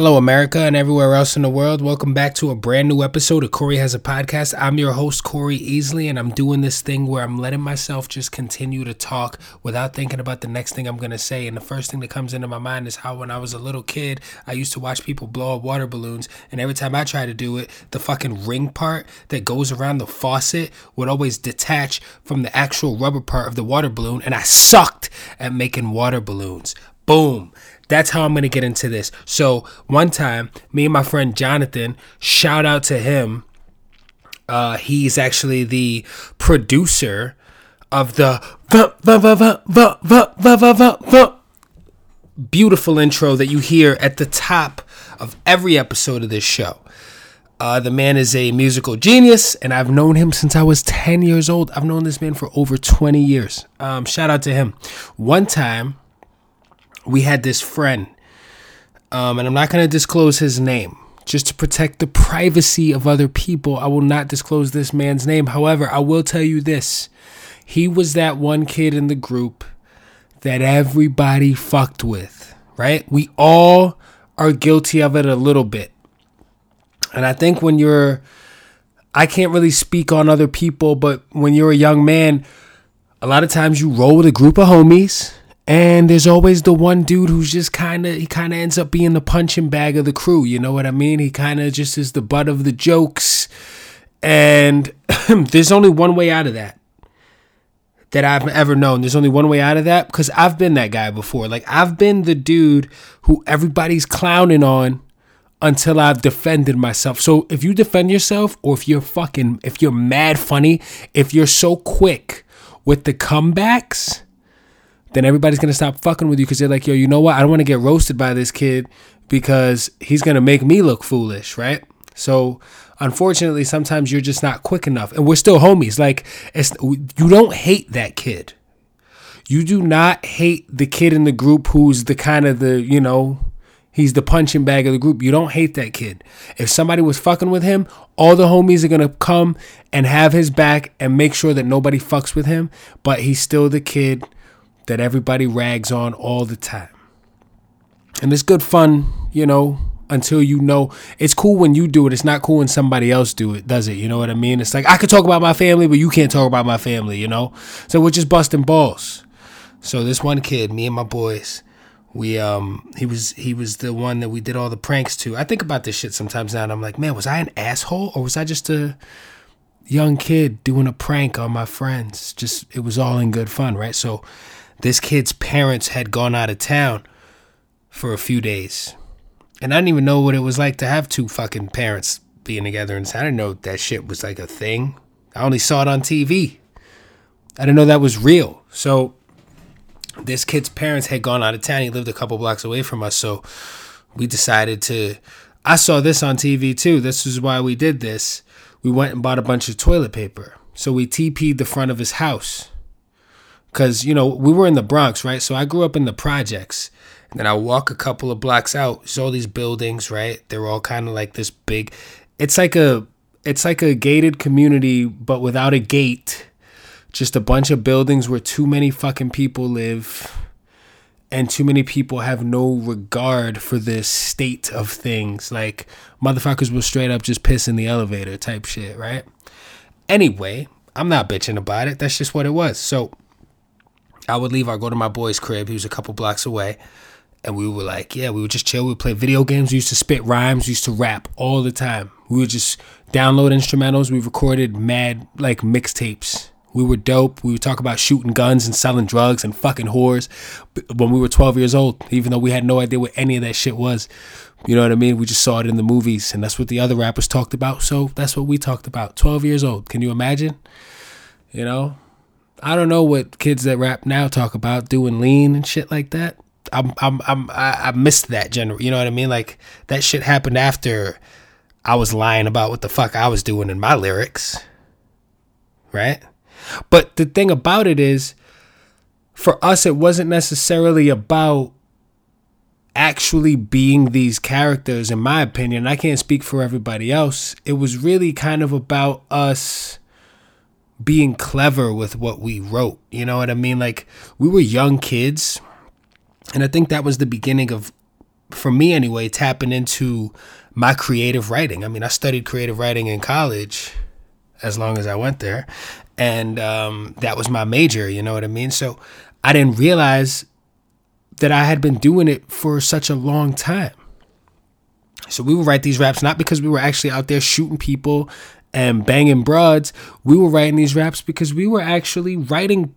Hello, America, and everywhere else in the world. Welcome back to a brand new episode of Corey Has a Podcast. I'm your host, Corey Easley, and I'm doing this thing where I'm letting myself just continue to talk without thinking about the next thing I'm going to say. And the first thing that comes into my mind is how, when I was a little kid, I used to watch people blow up water balloons, and every time I try to do it, the fucking ring part that goes around the faucet would always detach from the actual rubber part of the water balloon, and I sucked at making water balloons. Boom. That's how I'm to get into this. So, one time, me and my friend Jonathan, shout out to him. Uh, he's actually the producer of the beautiful intro that you hear at the top of every episode of this show. Uh, the man is a musical genius, and I've known him since I was 10 years old. I've known this man for over 20 years. Um, shout out to him. One time, we had this friend, um, and I'm not going to disclose his name just to protect the privacy of other people. I will not disclose this man's name. However, I will tell you this he was that one kid in the group that everybody fucked with, right? We all are guilty of it a little bit. And I think when you're, I can't really speak on other people, but when you're a young man, a lot of times you roll with a group of homies and there's always the one dude who's just kind of, he kind of ends up being the punching bag of the crew. You know what I mean? He kind of just is the butt of the jokes. And there's only one way out of that that I've ever known. There's only one way out of that because I've been that guy before. Like, I've been the dude who everybody's clowning on until I've defended myself. So if you defend yourself, or if you're fucking, if you're mad funny, if you're so quick with the comebacks, then everybody's gonna stop fucking with you because they're like, yo, you know what? I don't want to get roasted by this kid because he's gonna make me look foolish, right? So unfortunately, sometimes you're just not quick enough, and we're still homies. Like, it's you don't hate that kid. You do not hate the kid in the group who's the kind of the you know He's the punching bag of the group. You don't hate that kid. If somebody was fucking with him, all the homies are going to come and have his back and make sure that nobody fucks with him. But he's still the kid that everybody rags on all the time. And it's good fun, you know, until you know it's cool when you do it. It's not cool when somebody else do it, does it? You know what I mean? It's like I could talk about my family, but you can't talk about my family, you know? So we're just busting balls. So this one kid, me and my boys, we um he was he was the one that we did all the pranks to. I think about this shit sometimes now and I'm like, man, was I an asshole or was I just a young kid doing a prank on my friends? Just it was all in good fun, right? So this kid's parents had gone out of town for a few days. And I didn't even know what it was like to have two fucking parents being together. And I didn't know that shit was like a thing. I only saw it on TV. I didn't know that was real. So this kid's parents had gone out of town. He lived a couple blocks away from us. So we decided to. I saw this on TV too. This is why we did this. We went and bought a bunch of toilet paper. So we TP'd the front of his house because you know we were in the Bronx, right? So I grew up in the projects, and then I walk a couple of blocks out. There's all these buildings, right? They're all kind of like this big. It's like a it's like a gated community, but without a gate. Just a bunch of buildings where too many fucking people live, and too many people have no regard for the state of things. Like motherfuckers will straight up just piss in the elevator type shit, right? Anyway, I'm not bitching about it. That's just what it was. So I would leave. I go to my boy's crib. He was a couple blocks away, and we were like, yeah, we would just chill. We would play video games. We used to spit rhymes. We used to rap all the time. We would just download instrumentals. We recorded mad like mixtapes. We were dope. We would talk about shooting guns and selling drugs and fucking whores when we were 12 years old, even though we had no idea what any of that shit was. You know what I mean? We just saw it in the movies, and that's what the other rappers talked about. So that's what we talked about. 12 years old. Can you imagine? You know? I don't know what kids that rap now talk about doing lean and shit like that. I'm I'm I'm I, I missed that general. You know what I mean? Like that shit happened after I was lying about what the fuck I was doing in my lyrics. Right? But the thing about it is for us it wasn't necessarily about actually being these characters in my opinion. I can't speak for everybody else. It was really kind of about us being clever with what we wrote. You know what I mean? Like we were young kids, and I think that was the beginning of for me anyway, tapping into my creative writing. I mean, I studied creative writing in college as long as I went there. And um, that was my major, you know what I mean? So I didn't realize that I had been doing it for such a long time. So we would write these raps not because we were actually out there shooting people and banging broads. We were writing these raps because we were actually writing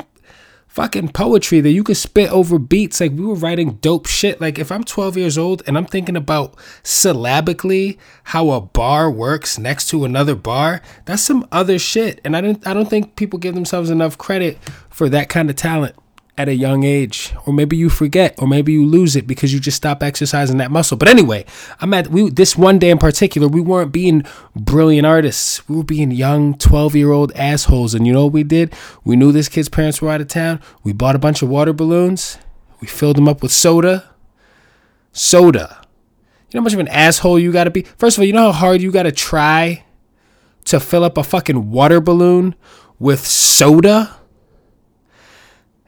fucking poetry that you could spit over beats. Like we were writing dope shit. Like if I'm 12 years old and I'm thinking about syllabically how a bar works next to another bar, that's some other shit. And I don't I don't think people give themselves enough credit for that kind of talent at a young age. Or maybe you forget or maybe you lose it because you just stop exercising that muscle. But anyway i'm at we this one day in particular we weren't being brilliant artists. We were being young 12 year old assholes. And you know what we did? We knew this kid's parents were out of town. We bought a bunch of water balloons. We filled them up with soda. Soda. You know how much of an asshole you gotta be? First of all you know how hard you gotta try to fill up a fucking water balloon with soda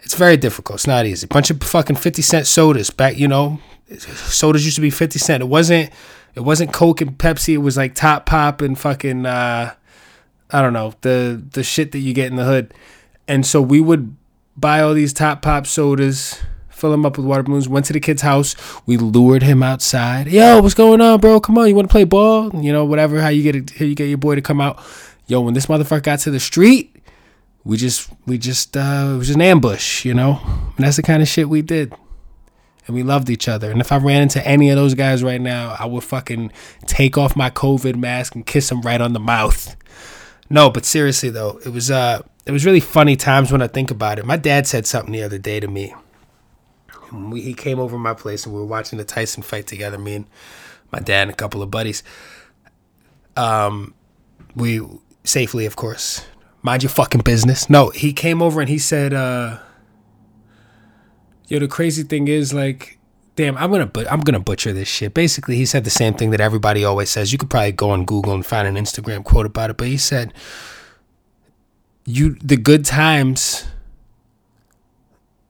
it's very difficult. It's not easy. Bunch of fucking 50 cent sodas back, you know. Sodas used to be 50 cent. It wasn't it wasn't Coke and Pepsi. It was like Top Pop and fucking uh I don't know, the the shit that you get in the hood. And so we would buy all these Top Pop sodas, fill them up with water balloons, went to the kid's house. We lured him outside. Yo, what's going on, bro? Come on, you want to play ball? You know, whatever, how you get it, how you get your boy to come out. Yo, when this motherfucker got to the street, we just we just uh, it was an ambush, you know. And that's the kind of shit we did, and we loved each other. And if I ran into any of those guys right now, I would fucking take off my COVID mask and kiss them right on the mouth. No, but seriously though, it was uh it was really funny times when I think about it. My dad said something the other day to me. We, he came over my place and we were watching the Tyson fight together. Me and my dad and a couple of buddies. Um, we safely, of course, mind your fucking business. No, he came over and he said, uh, yo, the crazy thing is like, damn, I'm gonna but I'm gonna butcher this shit. Basically, he said the same thing that everybody always says. You could probably go on Google and find an Instagram quote about it, but he said, "You the good times."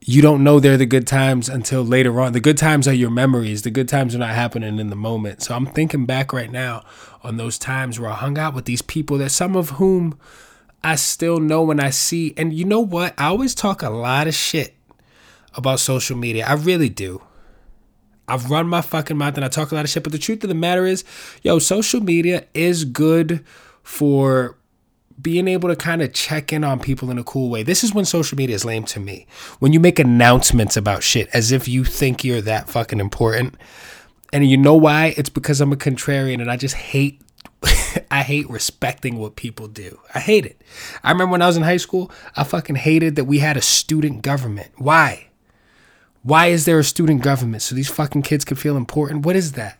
You don't know they're the good times until later on. The good times are your memories. The good times are not happening in the moment. So I'm thinking back right now on those times where I hung out with these people that some of whom I still know when I see, and you know what? I always talk a lot of shit about social media. I really do. I've run my fucking mouth and I talk a lot of shit, but the truth of the matter is, yo, social media is good for being able to kind of check in on people in a cool way. This is when social media is lame to me. When you make announcements about shit as if you think you're that fucking important. And you know why? It's because I'm a contrarian and I just hate I hate respecting what people do. I hate it. I remember when I was in high school, I fucking hated that we had a student government. Why? Why is there a student government? So these fucking kids can feel important? What is that?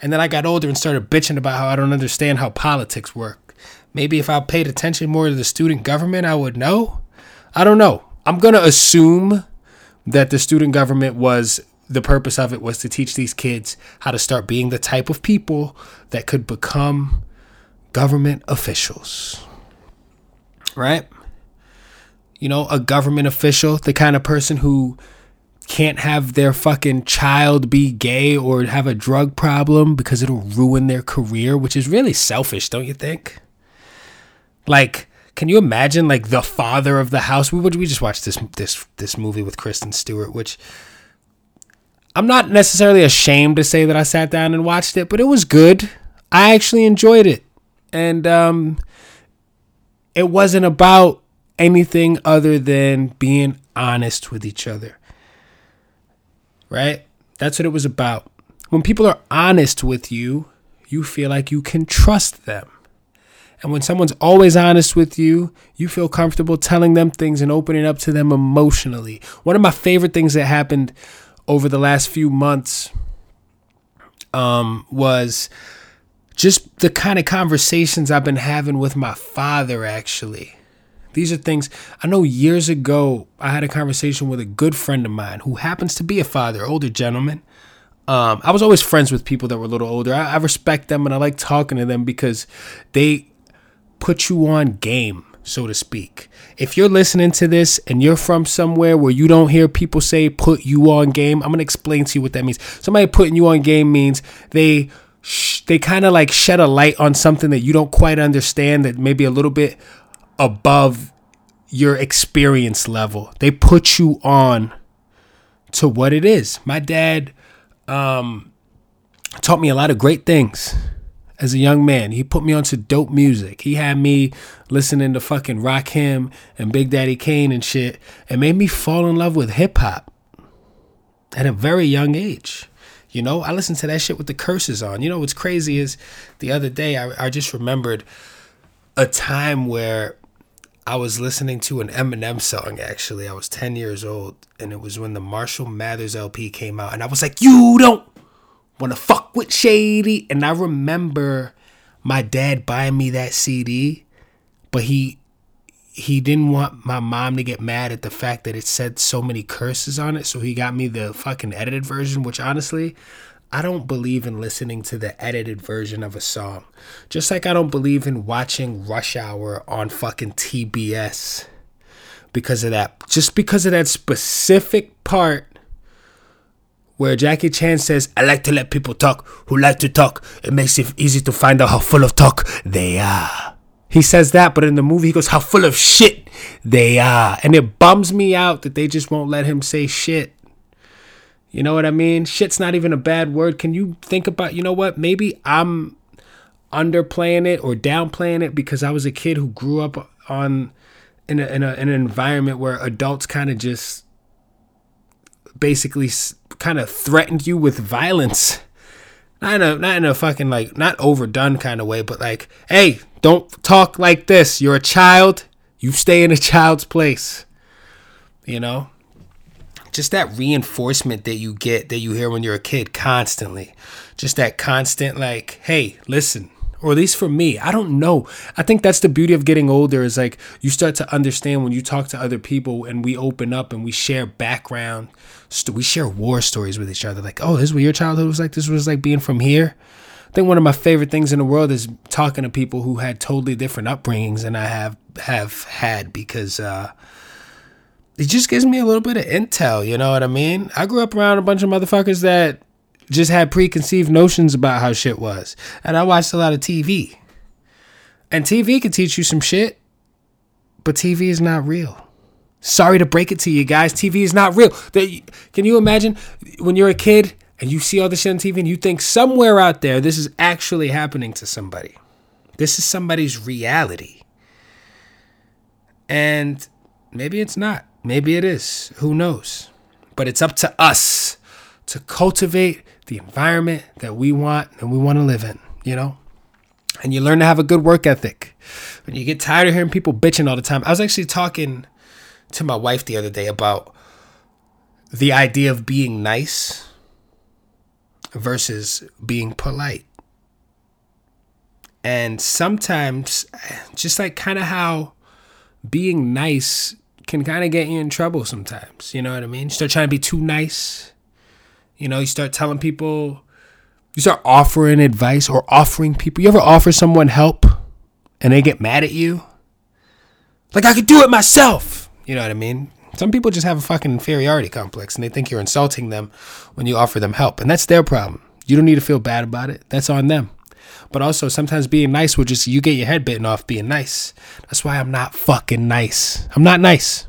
And then I got older and started bitching about how I don't understand how politics work. Maybe if I paid attention more to the student government, I would know. I don't know. I'm going to assume that the student government was the purpose of it was to teach these kids how to start being the type of people that could become government officials. Right? You know, a government official, the kind of person who can't have their fucking child be gay or have a drug problem because it'll ruin their career, which is really selfish, don't you think? Like, can you imagine like the father of the house? We we just watched this this this movie with Kristen Stewart, which I'm not necessarily ashamed to say that I sat down and watched it, but it was good. I actually enjoyed it. And um, it wasn't about anything other than being honest with each other. Right? That's what it was about. When people are honest with you, you feel like you can trust them. And when someone's always honest with you, you feel comfortable telling them things and opening up to them emotionally. One of my favorite things that happened over the last few months um, was just the kind of conversations I've been having with my father, actually. These are things I know years ago I had a conversation with a good friend of mine who happens to be a father, older gentleman. Um, I was always friends with people that were a little older. I, I respect them and I like talking to them because they put you on game so to speak. If you're listening to this and you're from somewhere where you don't hear people say put you on game, I'm going to explain to you what that means. Somebody putting you on game means they they kind of like shed a light on something that you don't quite understand that maybe a little bit above your experience level. They put you on to what it is. My dad um, taught me a lot of great things as a young man. He put me onto dope music. He had me listening to fucking Rakim and Big Daddy Kane and shit and made me fall in love with hip hop at a very young age. You know, I listened to that shit with the curses on. You know what's crazy is the other day I, I just remembered a time where I was listening to an Eminem song actually. I was 10 years old and it was when the Marshall Mathers LP came out and I was like, "You don't want to fuck with Shady." And I remember my dad buying me that CD, but he he didn't want my mom to get mad at the fact that it said so many curses on it, so he got me the fucking edited version, which honestly, I don't believe in listening to the edited version of a song. Just like I don't believe in watching Rush Hour on fucking TBS because of that. Just because of that specific part where Jackie Chan says, I like to let people talk who like to talk. It makes it easy to find out how full of talk they are. He says that, but in the movie he goes, How full of shit they are. And it bums me out that they just won't let him say shit. You know what I mean? Shit's not even a bad word. Can you think about, you know what? Maybe I'm underplaying it or downplaying it because I was a kid who grew up on in, a, in, a, in an environment where adults kind of just basically kind of threatened you with violence. Not in a not in a fucking like not overdone kind of way, but like, hey, don't talk like this. You're a child. You stay in a child's place. You know? just that reinforcement that you get that you hear when you're a kid constantly just that constant like hey listen or at least for me i don't know. I think that's the beauty of getting older is like you start to understand when you talk to other people and we open up and we share background we share war stories with each other. Like oh this is what your childhood was like this was like being from here. I think one of my favorite things in the world is talking to people who had totally different upbringings than i have have had because uh it just gives me a little bit of intel, you know what I mean? I grew up around a bunch of motherfuckers that just had preconceived notions about how shit was. And I watched a lot of TV. And TV can teach you some shit, but TV is not real. Sorry to break it to you guys, TV is not real. Can you imagine when you're a kid and you see all this shit on TV and you think somewhere out there this is actually happening to somebody? This is somebody's reality. And maybe it's not. Maybe it is. Who knows? But it's up to us to cultivate the environment that we want and we want to live in, you know? And you learn to have a good work ethic. When you get tired of hearing people bitching all the time. I was actually talking to my wife the other day about the idea of being nice versus being polite. And sometimes, just like kind of how being nice can kind of get you in trouble sometimes. You know what I mean? You start trying to be too nice. You know, you start telling people, you start offering advice or offering people. You ever offer someone help and they get mad at you? Like, I could do it myself. You know what I mean? Some people just have a fucking inferiority complex and they think you're insulting them when you offer them help. And that's their problem. You don't need to feel bad about it. That's on them. But also, sometimes being nice will just, you get your head bitten off being nice. That's why I'm not fucking nice. I'm not nice.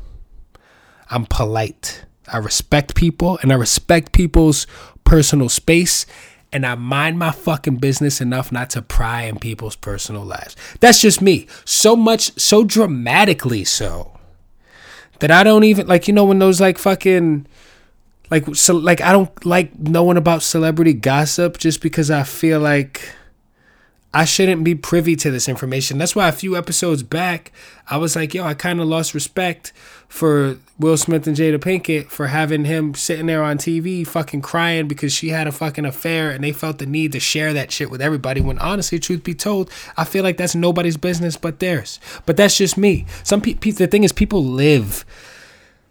I'm polite. I respect people and I respect people's personal space and I mind my fucking business enough not to pry in people's personal lives. That's just me. So much, so dramatically so that I don't even like, you know, when those like fucking like so like I don't like knowing about celebrity gossip just because I feel like I shouldn't be privy to this information. That's why a few episodes back, I was like, yo, I kind of lost respect for Will Smith and Jada Pinkett for having him sitting there on TV fucking crying because she had a fucking affair and they felt the need to share that shit with everybody. When honestly, truth be told, I feel like that's nobody's business but theirs. But that's just me. Some people, the thing is, people live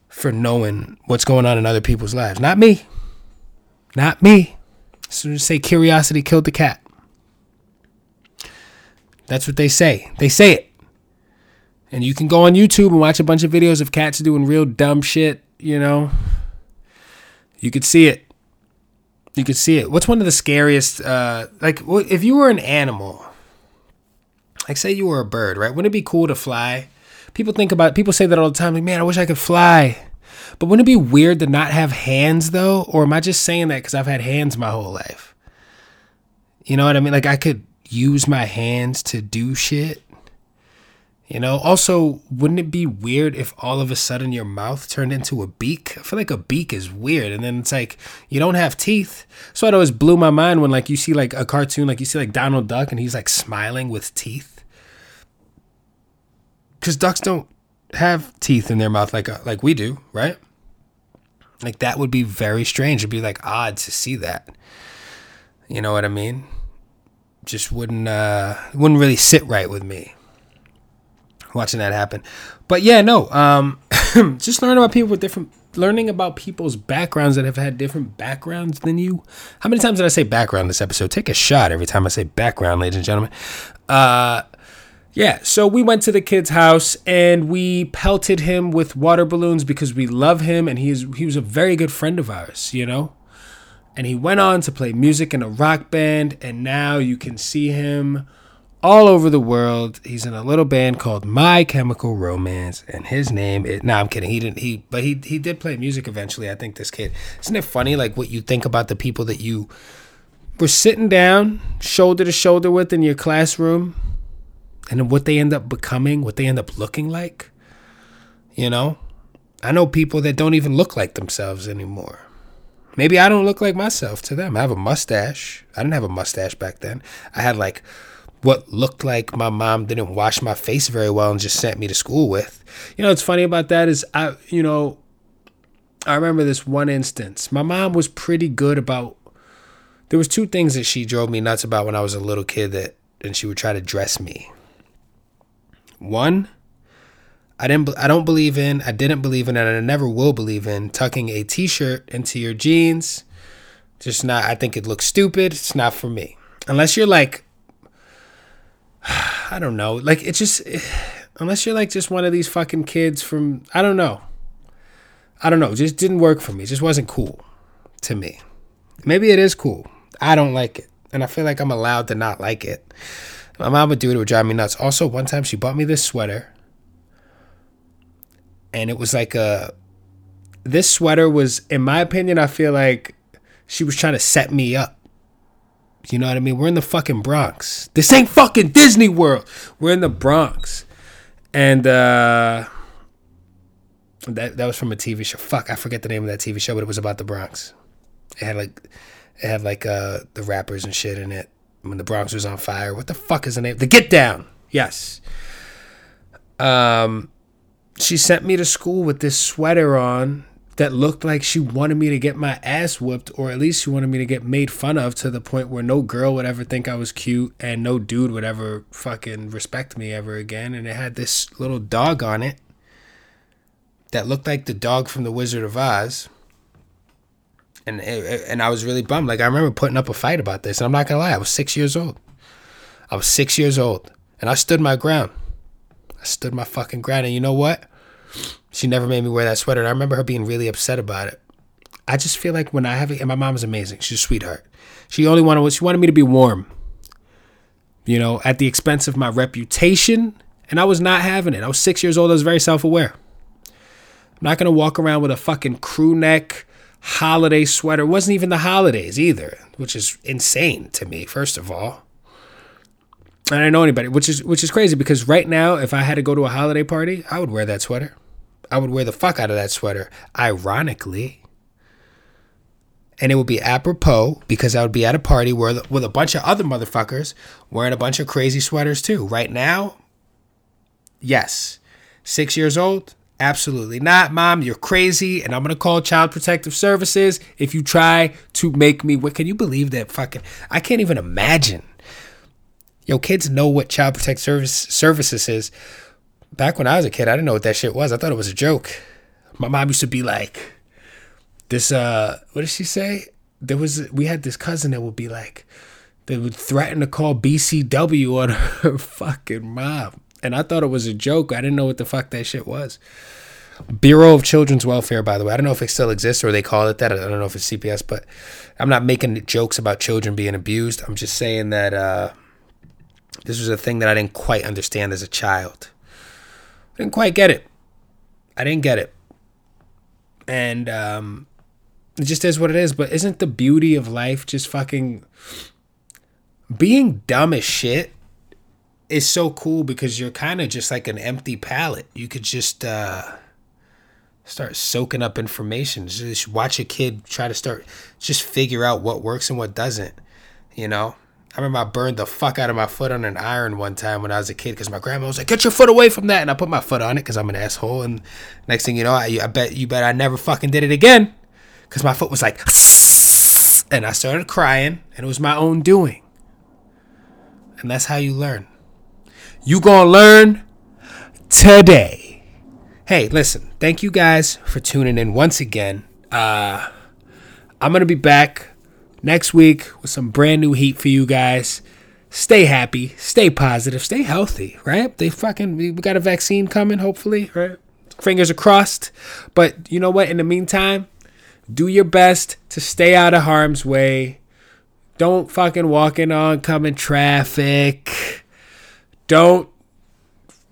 for knowing what's going on in other people's lives. Not me. Not me. So just say curiosity killed the cat. That's what they say. They say it. And you can go on YouTube and watch a bunch of videos of cats doing real dumb shit, you know. You could see it. You could see it. What's one of the scariest uh like if you were an animal, like say you were a bird, right? Wouldn't it be cool to fly? People think about people say that all the time, like, man, I wish I could fly. But wouldn't it be weird to not have hands though? Or am I just saying that because I've had hands my whole life? You know what I mean? Like I could use my hands to do shit. You know, also, wouldn't it be weird if all of a sudden your mouth turned into a beak? I feel like a beak is weird. And then it's like, you don't have teeth. So it always blew my mind when, like, you see, like, a cartoon, like, you see, like, Donald Duck and he's, like, smiling with teeth. Because ducks don't have teeth in their mouth like, uh, like we do, right? Like, that would be very strange. It'd be, like, odd to see that. You know what I mean? Just wouldn't, uh, wouldn't really sit right with me watching that happen. But yeah, no, um, just learning about people with different, learning about people's backgrounds that have had different backgrounds than you. How many times did I say background this episode? Take a shot every time I say background, ladies and gentlemen. Uh, yeah, so we went to the kid's house and we pelted him with water balloons because we love him and he's he was a very good friend of ours, you know. And he went on to play music in a rock band, and now you can see him all over the world. He's in a little band called My Chemical Romance, and his name is. No, nah, I'm kidding. He didn't. He, but he he did play music eventually. I think this kid. Isn't it funny? Like what you think about the people that you were sitting down shoulder to shoulder with in your classroom, and what they end up becoming, what they end up looking like. You know, I know people that don't even look like themselves anymore. Maybe I don't look like myself to them. I have a mustache. I didn't have a mustache back then. I had like what looked like my mom didn't wash my face very well and just sent me to school with. You know, what's funny about that is I, you know, I remember this one instance. My mom was pretty good about. There was two things that she drove me nuts about when I was a little kid that, and she would try to dress me. One, I didn't. I don't believe in. I didn't believe in, and I never will believe in tucking a T-shirt into your jeans. Just not. I think it looks stupid. It's not for me. Unless you're like I don't know. Like it's just eh, unless you're like just one of these fucking kids from I don't know. I don't know. Just didn't work for me. It just wasn't cool to me. Maybe it is cool. I don't like it. And I feel like I'm allowed to not like it. My mom would do it, it would drive me nuts. Also, one time she bought me this sweater. And it was like a this sweater was, in my opinion, I feel like she was trying to set me up you know what I mean? We're in the fucking Bronx. This ain't fucking Disney World. We're in the Bronx. And uh that that was from a TV show. Fuck, I forget the name of that TV show, but it was about the Bronx. It had like it had like uh the rappers and shit in it when the Bronx was on fire. What the fuck is the name? The Get Down. Yes. Um she sent me to school with this sweater on that looked like she wanted me to get my ass whooped, or at least she wanted me to get made fun of to the point where no girl would ever think I was cute and no dude would ever fucking respect me ever again. And it had this little dog on it that looked like the dog from The Wizard of Oz. And, and I was really bummed. Like, I remember putting up a fight about this, and I'm not gonna lie, I was six years old. I was six years old, and I stood my ground. I stood my fucking ground, and you know what? She never made me wear that sweater. And I remember her being really upset about it. I just feel like when I have it, and my mom is amazing. She's a sweetheart. She only wanted she wanted me to be warm. You know, at the expense of my reputation, and I was not having it. I was six years old. I was very self aware. I'm not gonna walk around with a fucking crew neck holiday sweater. It wasn't even the holidays either, which is insane to me. First of all, I don't know anybody, which is which is crazy because right now, if I had to go to a holiday party, I would wear that sweater. I would wear the fuck out of that sweater, ironically. And it would be apropos because I would be at a party where with a bunch of other motherfuckers wearing a bunch of crazy sweaters too. Right now, yes. Six years old? Absolutely not, mom. You're crazy, and I'm gonna call Child Protective Services if you try to make me. What can you believe that? Fucking, I can't even imagine. Yo, kids know what Child Protective Service Services is back when I was a kid, I didn't know what that shit was. I thought it was a joke. My mom used to be like, this, uh, what did she say? There was, we had this cousin that would be like, they would threaten to call BCW on her fucking mom. And I thought it was a joke. I didn't know what the fuck that shit was. Bureau of Children's Welfare, by the way. I don't know if it still exists or they call it that. I don't know if it's CPS, but I'm not making jokes about children being abused. I'm just saying that uh, this was a thing that I didn't quite understand as a child. I didn't quite get it. I didn't get it. And um, it just is what it is. But isn't the beauty of life just fucking being dumb as shit? Is so cool because you're kind of just like an empty palette. You could just uh, start soaking up information. Just watch a kid try to start just figure out what works and what doesn't. You know, I remember I burned the fuck out of my foot on an iron one time when I was a kid because my grandma was like, "Get your foot away from that," and I put my foot on it because I'm an asshole. And next thing you know, I, I bet you bet I never fucking did it again because my foot was like, and I started crying, and it was my own doing. And that's how you learn. You gonna learn today. Hey, listen, thank you guys for tuning in once again. Uh, I'm gonna be back next week with some brand new heat for you guys. Stay happy, stay positive, stay healthy, right? They fucking we got a vaccine coming, hopefully, right? Fingers are crossed. But you know what? In the meantime, do your best to stay out of harm's way. Don't fucking walk in oncoming traffic. Don't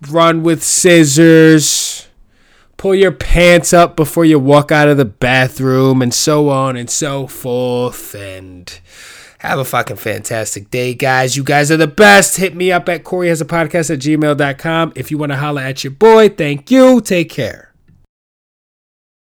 run with scissors. Pull your pants up before you walk out of the bathroom, and so on and so forth. And have a fucking fantastic day, guys. You guys are the best. Hit me up at Corey has a podcast at gmail.com if you want to holla at your boy. Thank you. Take care.